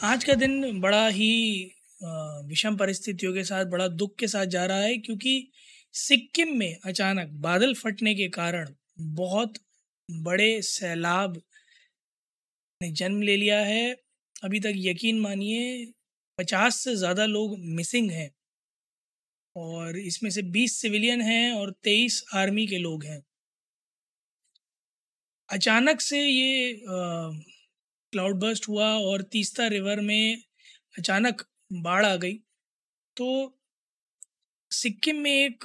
आज का दिन बड़ा ही विषम परिस्थितियों के साथ, बड़ा दुख के साथ जा रहा है क्योंकि सिक्किम में अचानक बादल फटने के कारण बहुत बड़े सैलाब ने जन्म ले लिया है। अभी तक यकीन मानिए, पचास से ज़्यादा लोग मिसिंग हैं और इसमें से बीस सिविलियन हैं और तेईस आर्मी के लोग हैं। अचानक से ये क्लाउड बर्स्ट हुआ और तीस्ता रिवर में अचानक बाढ़ आ गई। तो सिक्किम में एक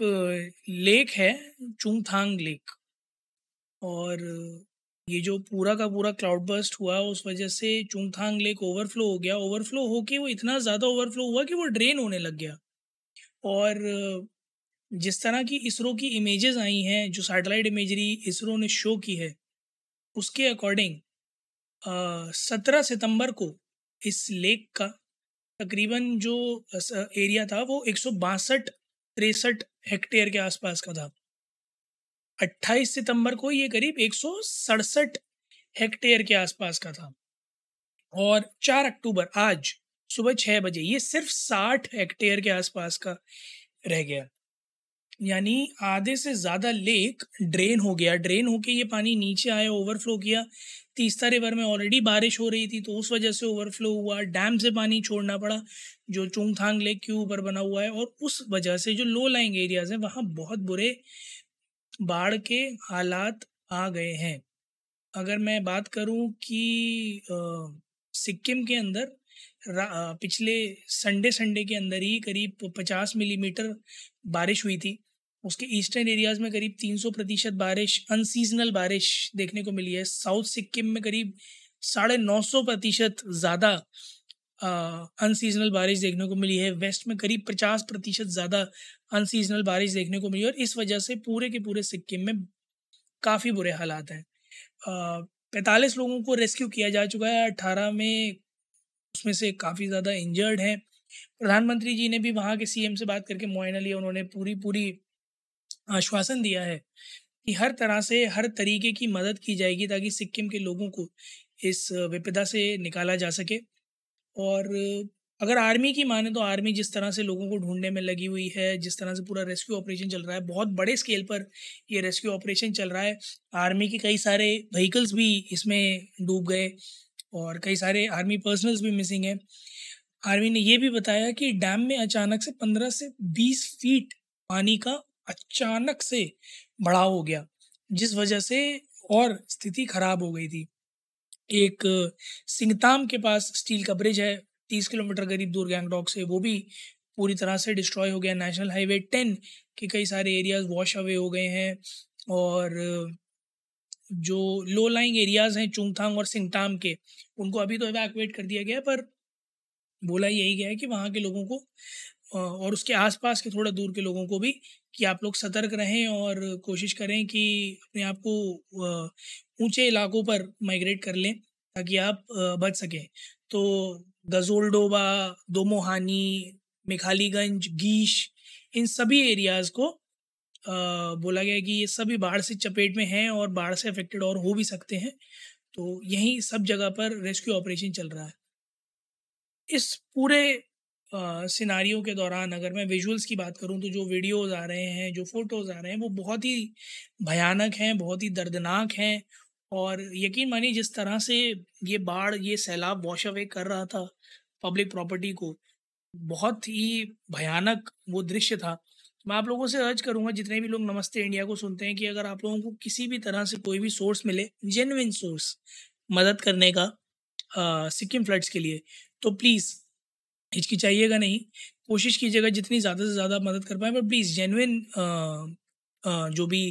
लेक है, चुंगथांग लेक और ये जो पूरा का पूरा क्लाउड बर्स्ट हुआ, उस वजह से चुंगथांग लेक ओवरफ्लो हो गया। ओवरफ्लो होके वो इतना ज़्यादा ओवरफ्लो हुआ कि वो ड्रेन होने लग गया। और जिस तरह की इसरो की इमेजेस आई हैं, जो सैटेलाइट इमेजरी इसरो ने शो की है, उसके अकॉर्डिंग सत्रह सितंबर को इस लेक का तकरीबन जो एरिया था, वो एक सौ बासठ तिरसठ हेक्टेयर के आसपास का था। 28 सितंबर को ये करीब एक सौ सड़सठ हेक्टेयर के आसपास का था। और 4 अक्टूबर, आज सुबह छः बजे, ये सिर्फ़ 60 हेक्टेयर के आसपास का रह गया। यानी आधे से ज़्यादा लेक ड्रेन हो गया। ड्रेन होके ये पानी नीचे आया, ओवरफ्लो किया। तीस्ता रिवर में ऑलरेडी बारिश हो रही थी तो उस वजह से ओवरफ्लो हुआ। डैम से पानी छोड़ना पड़ा, जो चुंगथांग लेक के ऊपर बना हुआ है, और उस वजह से जो लो लाइंग एरियाज़ हैं, वहाँ बहुत बुरे बाढ़ के हालात आ गए हैं। अगर मैं बात करूँ कि सिक्किम के अंदर पिछले संडे संडे के अंदर ही करीब पचास मिलीमीटर बारिश हुई थी। उसके ईस्टर्न एरियाज़ में करीब 300 प्रतिशत बारिश, अनसीजनल बारिश देखने को मिली है। साउथ सिक्किम में करीब साढ़े नौ सौ प्रतिशत ज़्यादा अनसीजनल बारिश देखने को मिली है। वेस्ट में करीब पचास प्रतिशत ज़्यादा अनसीजनल बारिश देखने को मिली और इस वजह से पूरे के पूरे सिक्किम में काफ़ी बुरे हालात हैं। पैंतालीस लोगों को रेस्क्यू किया जा चुका है। अट्ठारह में उसमें से काफ़ी ज़्यादा इंजर्ड हैं। प्रधानमंत्री जी ने भी वहाँ के सीएम से बात करके मुआयना लिया, उन्होंने पूरी पूरी आश्वासन दिया है कि हर तरह से, हर तरीके की मदद की जाएगी ताकि सिक्किम के लोगों को इस विपदा से निकाला जा सके। और अगर आर्मी की माने तो आर्मी जिस तरह से लोगों को ढूँढने में लगी हुई है, जिस तरह से पूरा रेस्क्यू ऑपरेशन चल रहा है, बहुत बड़े स्केल पर ये रेस्क्यू ऑपरेशन चल रहा है। आर्मी के कई सारे व्हीकल्स भी इसमें डूब गए। और कई सारे आर्मी पर्सनल्स भी मिसिंग हैं। आर्मी ने ये भी बताया कि डैम में अचानक से पंद्रह से बीस फीट पानी का अचानक से बढ़ाव हो गया, जिस वजह से और स्थिति खराब हो गई थी। एक सिंगताम के पास स्टील का ब्रिज है, तीस किलोमीटर करीब दूर गैंगटॉक से, वो भी पूरी तरह से डिस्ट्रॉय हो गया। नेशनल हाईवे टेन के कई सारे एरियाज़ वॉश अवे हो गए हैं और जो लो लाइंग एरियाज़ हैं, चुंगथांग और सिंगताम के, उनको अभी तो इवैक्यूएट कर दिया गया है, पर बोला यही गया है कि वहाँ के लोगों को और उसके आसपास के थोड़ा दूर के लोगों को भी कि आप लोग सतर्क रहें और कोशिश करें कि अपने आप को ऊँचे इलाकों पर माइग्रेट कर लें, ताकि आप बच सकें। तो गजोल्डोबा, दोमोहानी, मेखालीगंज, गीश, इन सभी एरियाज़ को बोला गया कि ये सभी बाढ़ से चपेट में हैं और बाढ़ से अफेक्टेड और हो भी सकते हैं। तो यहीं सब जगह पर रेस्क्यू ऑपरेशन चल रहा है। इस पूरे सिनारियों के दौरान अगर मैं विजुअल्स की बात करूँ तो जो वीडियोस आ रहे हैं, जो फ़ोटोज़ आ रहे हैं, वो बहुत ही भयानक हैं, बहुत ही दर्दनाक हैं। और यकीन मानिए जिस तरह से ये बाढ़, ये सैलाब वॉश अवे कर रहा था पब्लिक प्रॉपर्टी को, बहुत ही भयानक वो दृश्य था। मैं आप लोगों से अर्ज़ करूँगा, जितने भी लोग नमस्ते इंडिया को सुनते हैं, कि अगर आप लोगों को किसी भी तरह से कोई भी सोर्स मिले जेनविन सोर्स मदद करने का सिक्किम फ्लड्स के लिए तो प्लीज़ हिचकिचाइएगा नहीं। कोशिश कीजिएगा जितनी ज़्यादा से ज़्यादा मदद कर पाए, पर प्लीज़ जेनविन जो भी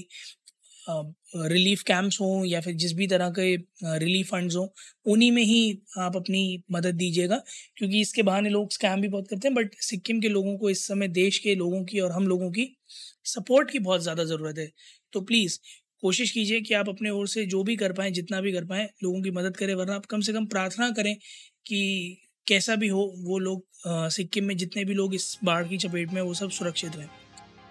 रिलीफ कैंप्स हों या फिर जिस भी तरह के रिलीफ फंड्स हों, उन्हीं में ही आप अपनी मदद दीजिएगा, क्योंकि इसके बहाने लोग स्कैम भी बहुत करते हैं बट सिक्किम के लोगों को इस समय देश के लोगों की और हम लोगों की सपोर्ट की बहुत ज़्यादा ज़रूरत है। तो प्लीज़ कोशिश कीजिए कि आप अपने ओर से जो भी कर पाएँ, जितना भी कर पाएँ, लोगों की मदद करें, वरना आप कम से कम प्रार्थना करें कि कैसा भी हो, वो लोग सिक्किम में जितने भी लोग इस बाढ़ की चपेट में वो सब सुरक्षित रहें।